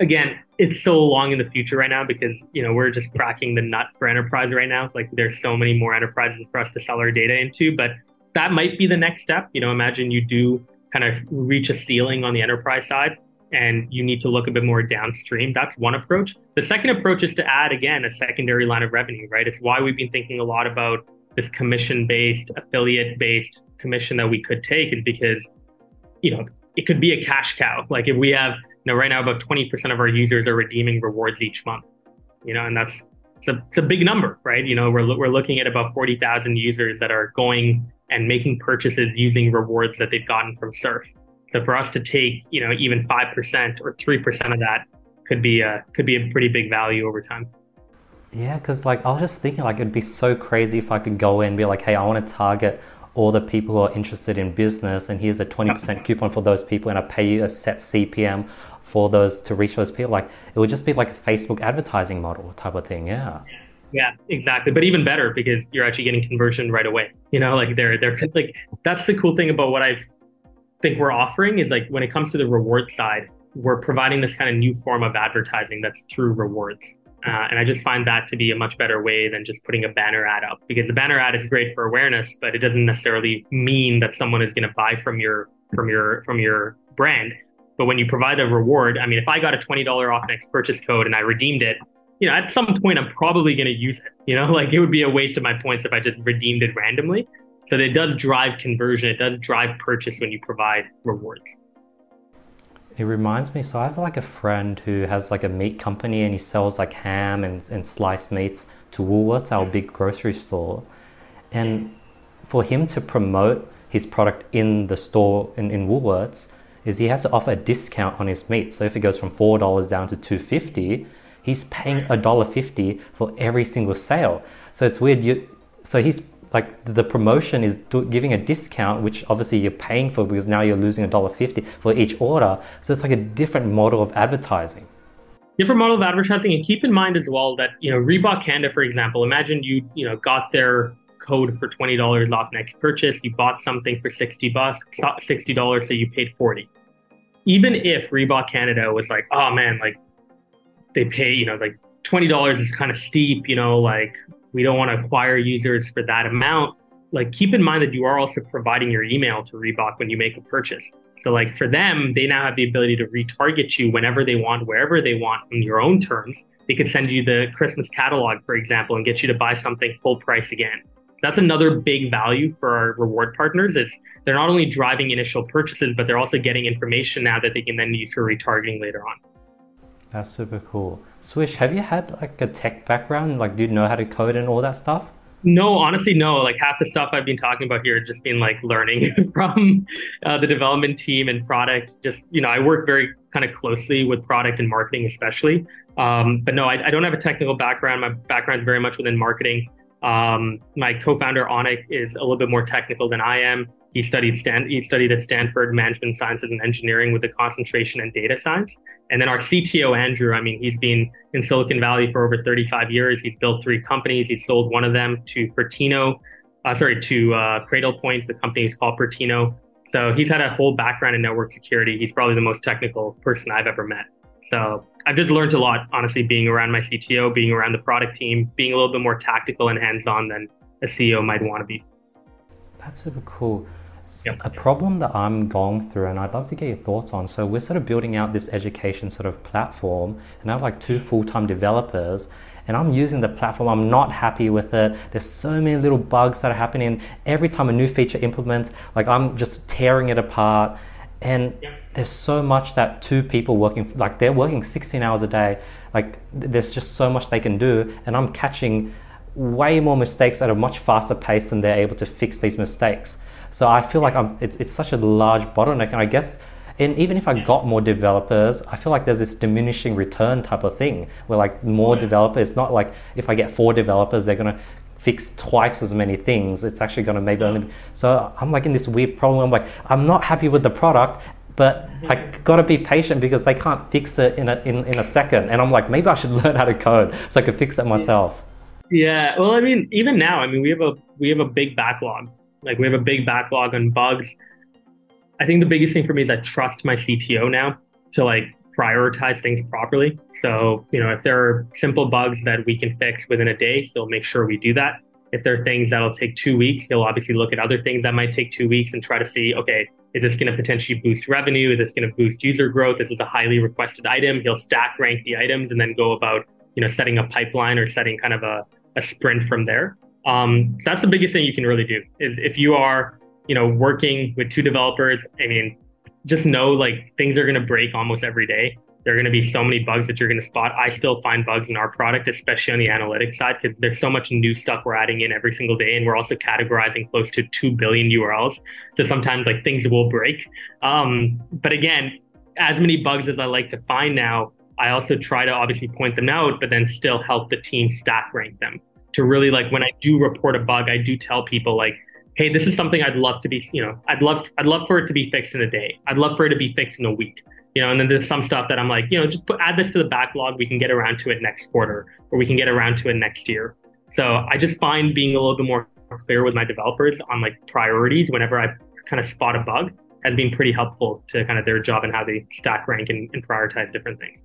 Again, it's so long in the future right now because you know we're just cracking the nut for enterprise right now. Like there's so many more enterprises for us to sell our data into, but that might be the next step. You know, imagine you do kind of reach a ceiling on the enterprise side and you need to look a bit more downstream. That's one approach. The second approach is to add again a secondary line of revenue, right? It's why we've been thinking a lot about this commission based, affiliate based commission that we could take is because, you know, it could be a cash cow. Like if we have, you know, right now about 20% of our users are redeeming rewards each month, you know, and that's, it's a, it's a big number, right? You know, we're, we're looking at about 40,000 users that are going and making purchases using rewards that they've gotten from Surf. So for us to take, you know, even 5% or 3% of that could be a, could be a pretty big value over time. Yeah, because like I was just thinking, like it'd be so crazy if I could go in and be like, hey, I want to target all the people who are interested in business, and here's a 20% coupon for those people, and I pay you a set CPM for those to reach those people. Like it would just be like a Facebook advertising model type of thing. Yeah. Yeah, exactly. But even better because you're actually getting conversion right away. You know, like they're they're like that's the cool thing about what I think we're offering is like when it comes to the reward side, we're providing this kind of new form of advertising that's through rewards. Uh, and I just find that to be a much better way than just putting a banner ad up because the banner ad is great for awareness, but it doesn't necessarily mean that someone is going to buy from your from your from your brand. But when you provide a reward, I mean, if I got a twenty dollar off next purchase code and I redeemed it, you know, at some point I'm probably going to use it. You know, like it would be a waste of my points if I just redeemed it randomly. So it does drive conversion. It does drive purchase when you provide rewards. It reminds me, so I have like a friend who has like a meat company and he sells like ham and, and sliced meats to Woolworths, our big grocery store. And for him to promote his product in the store in, in Woolworths is he has to offer a discount on his meat. So if it goes from four dollars down to two fifty, he's paying a dollar fifty for every single sale. So it's weird. You so he's like the promotion is giving a discount, which obviously you're paying for because now you're losing a dollar fifty for each order. So it's like a different model of advertising. Different model of advertising, and keep in mind as well that you know Reebok Canada, for example. Imagine you you know got their code for twenty dollars off next purchase. You bought something for sixty bucks, sixty dollars, so you paid forty. Even if Reebok Canada was like, oh man, like they pay, you know, like twenty dollars is kind of steep, you know, like we don't want to acquire users for that amount. Like keep in mind that you are also providing your email to Reebok when you make a purchase. So like for them, they now have the ability to retarget you whenever they want, wherever they want on your own terms. They could send you the Christmas catalog, for example, and get you to buy something full price again. That's another big value for our reward partners is they're not only driving initial purchases, but they're also getting information now that they can then use for retargeting later on. That's super cool. Swish, have you had like a tech background? Like, do you know how to code and all that stuff? No, honestly, no. Like half the stuff I've been talking about here, just been like learning from uh, the development team and product. Just you know, I work very kind of closely with product and marketing, especially. Um, but no, I, I, don't have a technical background. My background is very much within marketing. Um, my co-founder Onik is a little bit more technical than I am. He studied Stan- he studied at Stanford Management Sciences and Engineering with a concentration in data science. And then our CTO Andrew, I mean, he's been in Silicon Valley for over 35 years. He's built three companies. He's sold one of them to Pertino, uh, sorry, to uh, Cradlepoint. The company is called Pertino. So he's had a whole background in network security. He's probably the most technical person I've ever met. So I've just learned a lot, honestly, being around my CTO, being around the product team, being a little bit more tactical and hands-on than a CEO might want to be. That's super cool. Yep. A problem that I'm going through, and I'd love to get your thoughts on. So we're sort of building out this education sort of platform, and I have like two full-time developers, and I'm using the platform. I'm not happy with it. There's so many little bugs that are happening. Every time a new feature implements, like I'm just tearing it apart. And yep. there's so much that two people working, like they're working 16 hours a day. Like there's just so much they can do, and I'm catching way more mistakes at a much faster pace than they're able to fix these mistakes. So I feel like I'm, it's, it's such a large bottleneck. And I guess, and even if I got more developers, I feel like there's this diminishing return type of thing where like more developers, it's not like if I get four developers, they're going to fix twice as many things. It's actually going to maybe only. Be, So I'm like in this weird problem. I'm like, I'm not happy with the product, but mm-hmm. I gotta be patient because they can't fix it in a in, in a second. And I'm like, maybe I should learn how to code so I could fix it myself. Yeah. Well, I mean, even now, I mean, we have a we have a big backlog like we have a big backlog on bugs. I think the biggest thing for me is I trust my CTO now to like prioritize things properly. So, you know, if there are simple bugs that we can fix within a day, he'll make sure we do that. If there are things that'll take two weeks, he'll obviously look at other things that might take two weeks and try to see, okay, is this going to potentially boost revenue? Is this going to boost user growth? This is a highly requested item. He'll stack rank the items and then go about, you know, setting a pipeline or setting kind of a, a sprint from there. Um, that's the biggest thing you can really do is if you are, you know, working with two developers, I mean, just know like things are going to break almost every day. There are going to be so many bugs that you're going to spot. I still find bugs in our product, especially on the analytics side, because there's so much new stuff we're adding in every single day. And we're also categorizing close to 2 billion URLs. So sometimes like things will break. Um, but again, as many bugs as I like to find now, I also try to obviously point them out, but then still help the team stack rank them to really like when I do report a bug, I do tell people like, hey, this is something I'd love to be, you know, I'd love I'd love for it to be fixed in a day. I'd love for it to be fixed in a week. You know, and then there's some stuff that I'm like, you know, just put add this to the backlog. We can get around to it next quarter, or we can get around to it next year. So I just find being a little bit more clear with my developers on like priorities whenever I kind of spot a bug has been pretty helpful to kind of their job and how they stack rank and, and prioritize different things.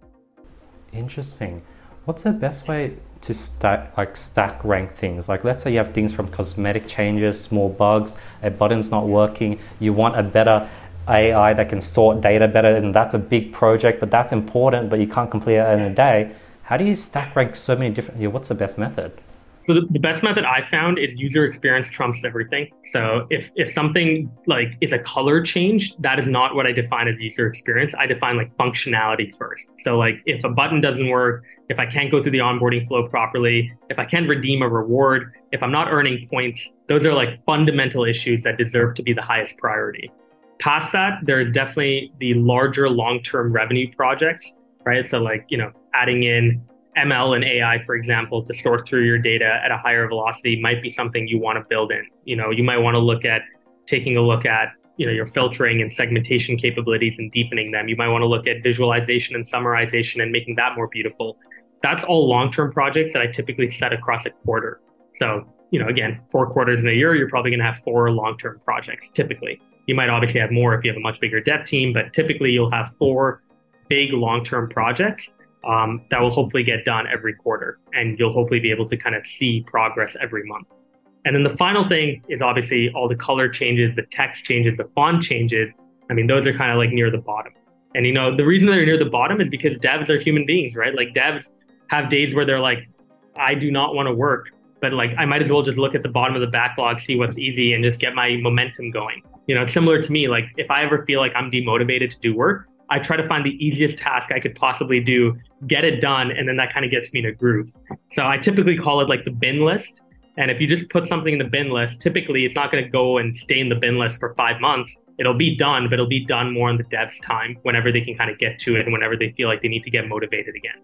Interesting. What's the best way to stack like stack rank things? Like let's say you have things from cosmetic changes, small bugs, a button's not working, you want a better AI that can sort data better, and that's a big project, but that's important, but you can't complete it in a day. How do you stack rank so many different? What's the best method? So the, best method I found is user experience trumps everything. So if if something like it's a color change, that is not what I define as user experience. I define like functionality first. So like if a button doesn't work, if I can't go through the onboarding flow properly, if I can't redeem a reward, if I'm not earning points, those are like fundamental issues that deserve to be the highest priority. Past that, there's definitely the larger long-term revenue projects, right? So like, you know, adding in ML and AI, for example, to sort through your data at a higher velocity might be something you want to build in. You know, you might want to look at taking a look at you know your filtering and segmentation capabilities and deepening them. You might want to look at visualization and summarization and making that more beautiful. That's all long-term projects that I typically set across a quarter. So, you know, again, four quarters in a year, you're probably going to have four long-term projects typically. You might obviously have more if you have a much bigger dev team, but typically you'll have four big long-term projects um, that will hopefully get done every quarter. And you'll hopefully be able to kind of see progress every month. And then the final thing is obviously all the color changes, the text changes, the font changes. I mean, those are kind of like near the bottom. And you know, the reason they're near the bottom is because devs are human beings, right? Like devs have days where they're like, I do not want to work, but like I might as well just look at the bottom of the backlog, see what's easy, and just get my momentum going. You know, it's similar to me. Like if I ever feel like I'm demotivated to do work, I try to find the easiest task I could possibly do, get it done, and then that kind of gets me in a groove. So I typically call it like the bin list. And if you just put something in the bin list, typically it's not going to go and stay in the bin list for five months. It'll be done, but it'll be done more in the dev's time whenever they can kind of get to it and whenever they feel like they need to get motivated again.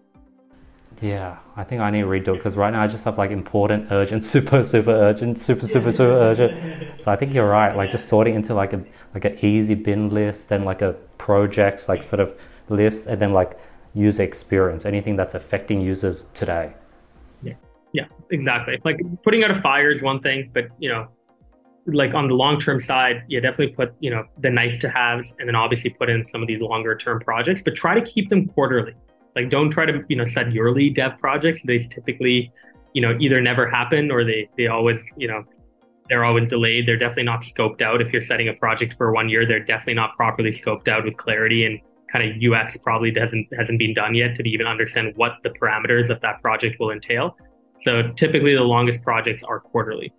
Yeah, I think I need to redo it because right now I just have like important, urgent, super, super urgent, super, super, super urgent. So I think you're right. Like just sorting into like a like an easy bin list, then like a projects like sort of list, and then like user experience, anything that's affecting users today. Yeah, yeah, exactly. Like putting out a fire is one thing, but you know, like on the long term side, you definitely put you know the nice to haves, and then obviously put in some of these longer term projects, but try to keep them quarterly like don't try to you know set yearly dev projects. They typically you know either never happen or they they always you know they're always delayed. They're definitely not scoped out. If you're setting a project for one year they're definitely not properly scoped out with clarity and kind of ux probably hasn't hasn't been done yet to even understand what the parameters of that project will entail. So typically the longest projects are quarterly.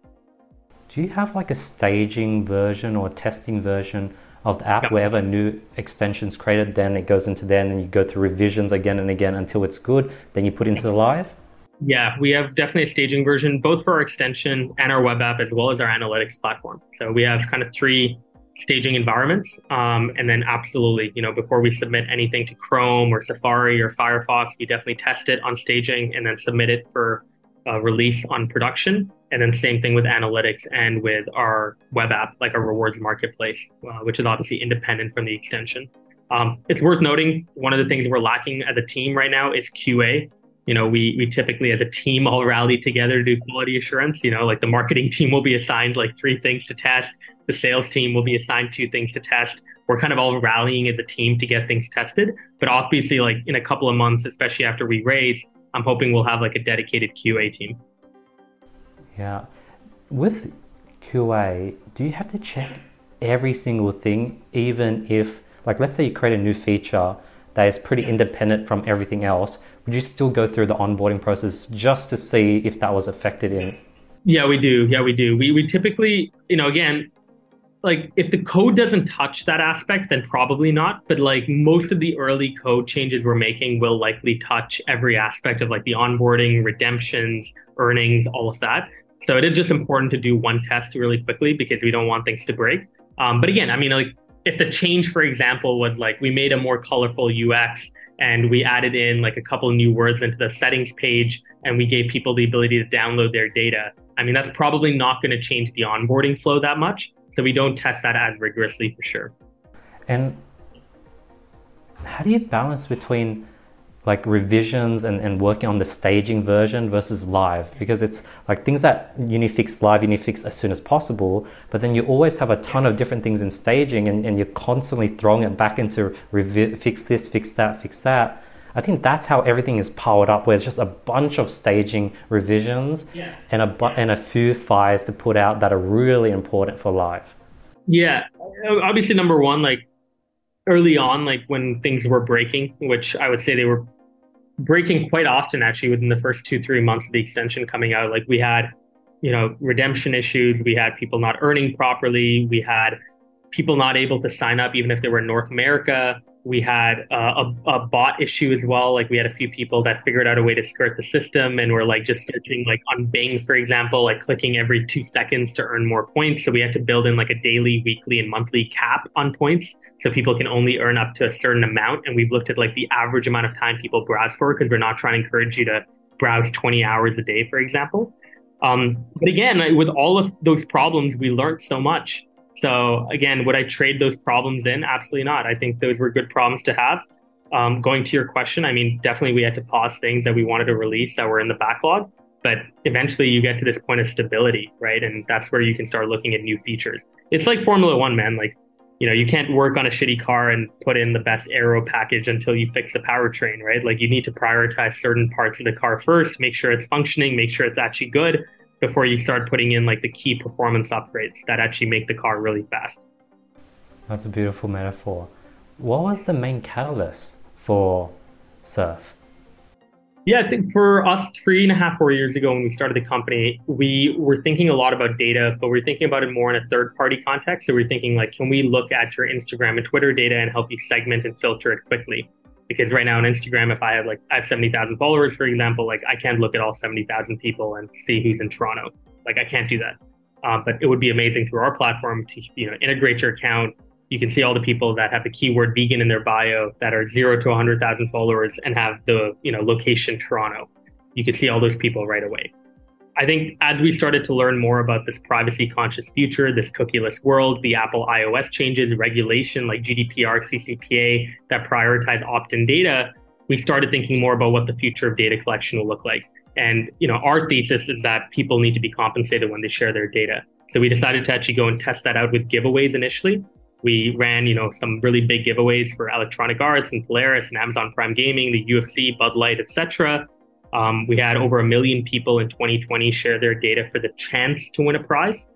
Do you have like a staging version or testing version of the app. Wherever new extensions created, then it goes into there, and then you go through revisions again and again until it's good. Then you put into the live. Yeah, we have definitely a staging version, both for our extension and our web app, as well as our analytics platform. So we have kind of three staging environments. Um, and then absolutely, you know, before we submit anything to Chrome or Safari or Firefox, we definitely test it on staging and then submit it for uh, release on production. And then same thing with analytics and with our web app, like our rewards marketplace, uh, which is obviously independent from the extension. Um, it's worth noting one of the things we're lacking as a team right now is QA. You know, we we typically as a team all rally together to do quality assurance. You know, like the marketing team will be assigned like three things to test. The sales team will be assigned two things to test. We're kind of all rallying as a team to get things tested. But obviously, like in a couple of months, especially after we raise, I'm hoping we'll have like a dedicated QA team. Yeah. With QA, do you have to check every single thing, even if, like, let's say you create a new feature that is pretty independent from everything else? Would you still go through the onboarding process just to see if that was affected in? Yeah, we do. Yeah, we do. We, we typically, you know, again, like if the code doesn't touch that aspect, then probably not. But like most of the early code changes we're making will likely touch every aspect of like the onboarding, redemptions, earnings, all of that. So it is just important to do one test really quickly because we don't want things to break. Um, but again, I mean, like if the change, for example, was like we made a more colorful UX and we added in like a couple new words into the settings page and we gave people the ability to download their data. I mean, that's probably not going to change the onboarding flow that much. So we don't test that as rigorously for sure. And how do you balance between like revisions and, and working on the staging version versus live because it's like things that you need fix live you need to fix as soon as possible but then you always have a ton of different things in staging and, and you're constantly throwing it back into revi- fix this fix that fix that i think that's how everything is powered up where it's just a bunch of staging revisions yeah. and a bu- and a few fires to put out that are really important for live yeah. Obviously number one like early on, like when things were breaking, which I would say they were breaking quite often actually within the first two three months of the extension coming out. Like we had you know redemption issues. We had people not earning properly. We had people not able to sign up even if they were in north america we had uh, a, a bot issue as well like we had a few people that figured out a way to skirt the system and were like just searching like on bing for example like clicking every two seconds to earn more points so we had to build in like a daily weekly and monthly cap on points so people can only earn up to a certain amount. And we've looked at like the average amount of time people browse for because we're not trying to encourage you to browse 20 hours a day, for example. Um, but again, with all of those problems, we learned so much. So again, would I trade those problems in? Absolutely not. I think those were good problems to have. Um, going to your question, I mean, definitely we had to pause things that we wanted to release that were in the backlog. But eventually you get to this point of stability, right? And that's where you can start looking at new features. It's like Formula One, man. Like you know, you can't work on a shitty car and put in the best aero package until you fix the powertrain, right? Like you need to prioritize certain parts of the car first, make sure it's functioning, make sure it's actually good before you start putting in like the key performance upgrades that actually make the car really fast. That's a beautiful metaphor. What was the main catalyst for Surf? Yeah, I think for us, three and a half, four years ago when we started the company, we were thinking a lot about data, but we're thinking about it more in a third party context. So we're thinking like, can we look at your Instagram and Twitter data and help you segment and filter it quickly? Because right now on Instagram, if I have like I have seventy thousand followers, for example, like I can't look at all seventy thousand people and see who's in Toronto. Like I can't do that. Um, but it would be amazing through our platform to you know integrate your account, you can see all the people that have the keyword vegan in their bio that are zero to 100,000 followers and have the you know location Toronto. You can see all those people right away. I think as we started to learn more about this privacy conscious future, this cookieless world, the Apple iOS changes, regulation like GDPR, CCPA that prioritize opt in data, we started thinking more about what the future of data collection will look like. And you know, our thesis is that people need to be compensated when they share their data. So we decided to actually go and test that out with giveaways initially we ran, you know, some really big giveaways for Electronic Arts and Polaris and Amazon Prime Gaming, the UFC, Bud Light, etc. Um, we had over a million people in 2020 share their data for the chance to win a prize,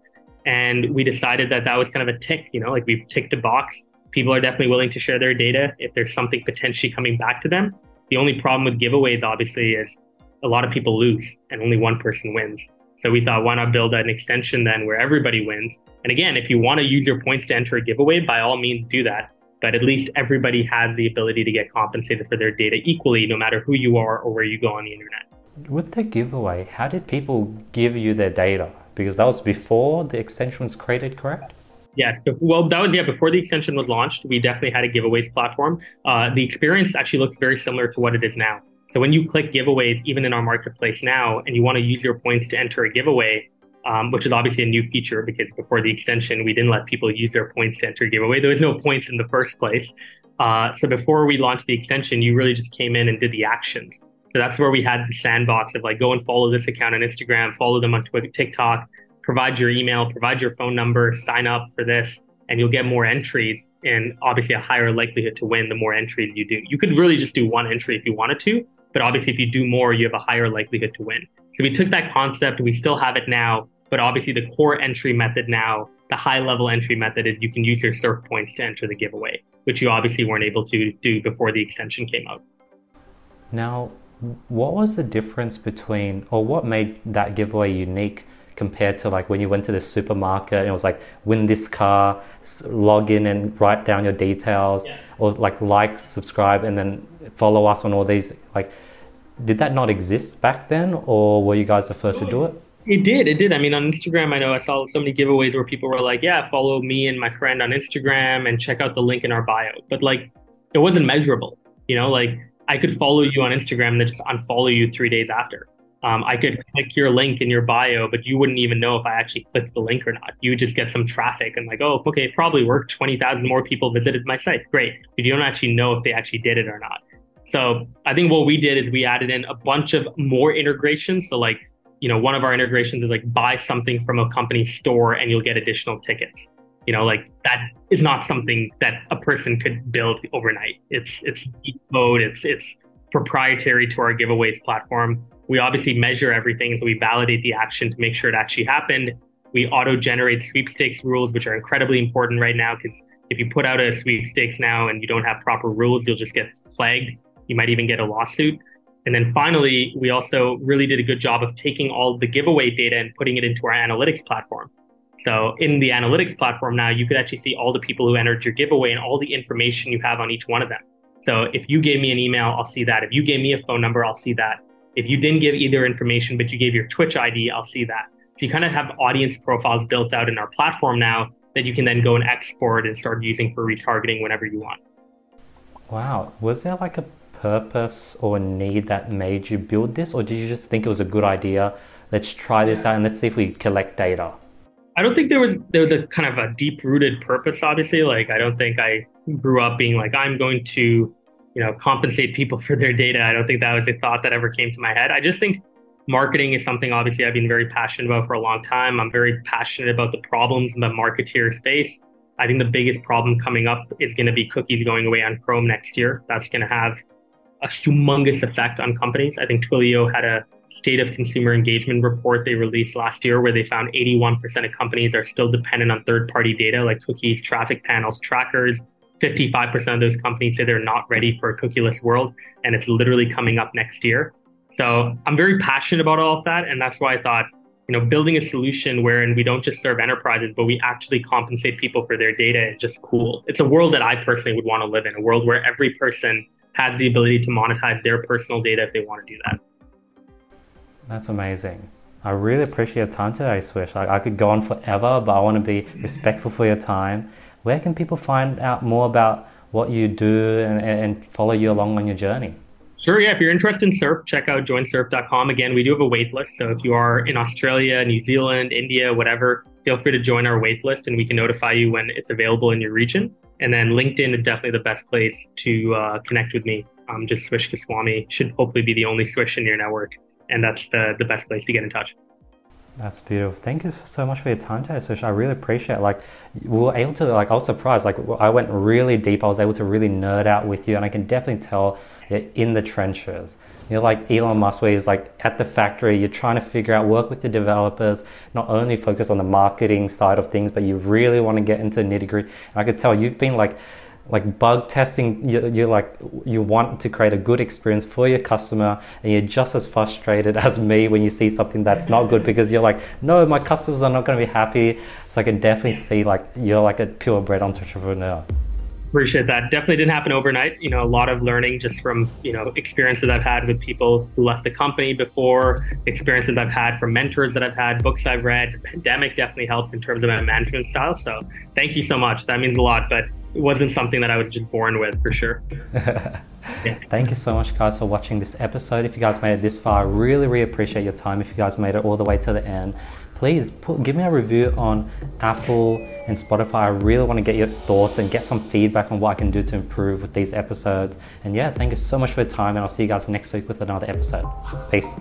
and we decided that that was kind of a tick. You know, like we ticked a box. People are definitely willing to share their data if there's something potentially coming back to them. The only problem with giveaways, obviously, is a lot of people lose and only one person wins. So we thought, why not build an extension then where everybody wins? And again, if you want to use your points to enter a giveaway, by all means do that. But at least everybody has the ability to get compensated for their data equally, no matter who you are or where you go on the internet. With the giveaway, how did people give you their data? Because that was before the extension was created, correct? Yes. Well, that was, yeah, before the extension was launched, we definitely had a giveaways platform. Uh, the experience actually looks very similar to what it is now. So when you click giveaways, even in our marketplace now, and you want to use your points to enter a giveaway, um, which is obviously a new feature because before the extension, we didn't let people use their points to enter giveaway. There was no points in the first place. Uh, so before we launched the extension, you really just came in and did the actions. So that's where we had the sandbox of like go and follow this account on Instagram, follow them on Twitter, TikTok, provide your email, provide your phone number, sign up for this, and you'll get more entries and obviously a higher likelihood to win the more entries you do. You could really just do one entry if you wanted to, but obviously if you do more, you have a higher likelihood to win. So we took that concept, we still have it now, but obviously the core entry method now, the high level entry method is you can use your surf points to enter the giveaway, which you obviously weren't able to do before the extension came out. Now, what was the difference between, or what made that giveaway unique compared to like when you went to the supermarket and it was like win this car, log in and write down your details, yeah. or like like, subscribe, and then follow us on all these? Like, did that not exist back then, or were you guys the first to do it? It did. It did. I mean, on Instagram, I know I saw so many giveaways where people were like, "Yeah, follow me and my friend on Instagram and check out the link in our bio." But like, it wasn't measurable. You know, like I could follow you on Instagram and then just unfollow you three days after. Um, I could click your link in your bio, but you wouldn't even know if I actually clicked the link or not. You just get some traffic and like, oh, okay, it probably worked. 20,000 more people visited my site. Great. But you don't actually know if they actually did it or not. So I think what we did is we added in a bunch of more integrations. So like, you know, one of our integrations is like buy something from a company store and you'll get additional tickets. You know, like that is not something that a person could build overnight. It's it's deep code. It's it's proprietary to our giveaways platform. We obviously measure everything, so we validate the action to make sure it actually happened. We auto generate sweepstakes rules, which are incredibly important right now because if you put out a sweepstakes now and you don't have proper rules, you'll just get flagged. You might even get a lawsuit. And then finally, we also really did a good job of taking all the giveaway data and putting it into our analytics platform. So in the analytics platform now, you could actually see all the people who entered your giveaway and all the information you have on each one of them. So if you gave me an email, I'll see that. If you gave me a phone number, I'll see that. If you didn't give either information, but you gave your Twitch ID, I'll see that. So you kind of have audience profiles built out in our platform now that you can then go and export and start using for retargeting whenever you want. Wow. Was there like a purpose or need that made you build this? Or did you just think it was a good idea? Let's try this out and let's see if we collect data. I don't think there was there was a kind of a deep rooted purpose. Obviously, like I don't think I grew up being like I'm going to, you know, compensate people for their data. I don't think that was a thought that ever came to my head. I just think marketing is something obviously I've been very passionate about for a long time. I'm very passionate about the problems in the marketeer space. I think the biggest problem coming up is going to be cookies going away on Chrome next year. That's going to have a humongous effect on companies. I think Twilio had a state of consumer engagement report they released last year where they found 81% of companies are still dependent on third party data like cookies, traffic panels, trackers. 55% of those companies say they're not ready for a cookieless world, and it's literally coming up next year. So I'm very passionate about all of that, and that's why I thought, you know, building a solution wherein we don't just serve enterprises, but we actually compensate people for their data is just cool. It's a world that I personally would want to live in, a world where every person has the ability to monetize their personal data if they want to do that. That's amazing. I really appreciate your time today, Swish. I, I could go on forever, but I want to be respectful for your time. Where can people find out more about what you do and, and follow you along on your journey? Sure, yeah. If you're interested in surf, check out joinsurf.com. Again, we do have a wait list. So if you are in Australia, New Zealand, India, whatever, feel free to join our wait list and we can notify you when it's available in your region. And then LinkedIn is definitely the best place to uh, connect with me. Um, just Swish Goswami should hopefully be the only Swish in your network. And that's the, the best place to get in touch. That's beautiful. Thank you so much for your time today, Swish. I really appreciate it. Like, we were able to, like, I was surprised. Like, I went really deep. I was able to really nerd out with you, and I can definitely tell you're in the trenches. You're like Elon Musk, where he's like at the factory, you're trying to figure out, work with the developers, not only focus on the marketing side of things, but you really want to get into nitty gritty. I could tell you've been like, like bug testing you, you're like you want to create a good experience for your customer and you're just as frustrated as me when you see something that's not good because you're like no my customers are not going to be happy. So i can definitely see like you're like a purebred entrepreneur appreciate that definitely didn't happen overnight you know a lot of learning just from you know experiences i've had with people who left the company before experiences i've had from mentors that i've had books i've read the pandemic definitely helped in terms of my management style so thank you so much that means a lot but it wasn't something that I was just born with for sure. yeah. Thank you so much, guys, for watching this episode. If you guys made it this far, I really, really appreciate your time. If you guys made it all the way to the end, please put, give me a review on Apple and Spotify. I really want to get your thoughts and get some feedback on what I can do to improve with these episodes. And yeah, thank you so much for your time, and I'll see you guys next week with another episode. Peace.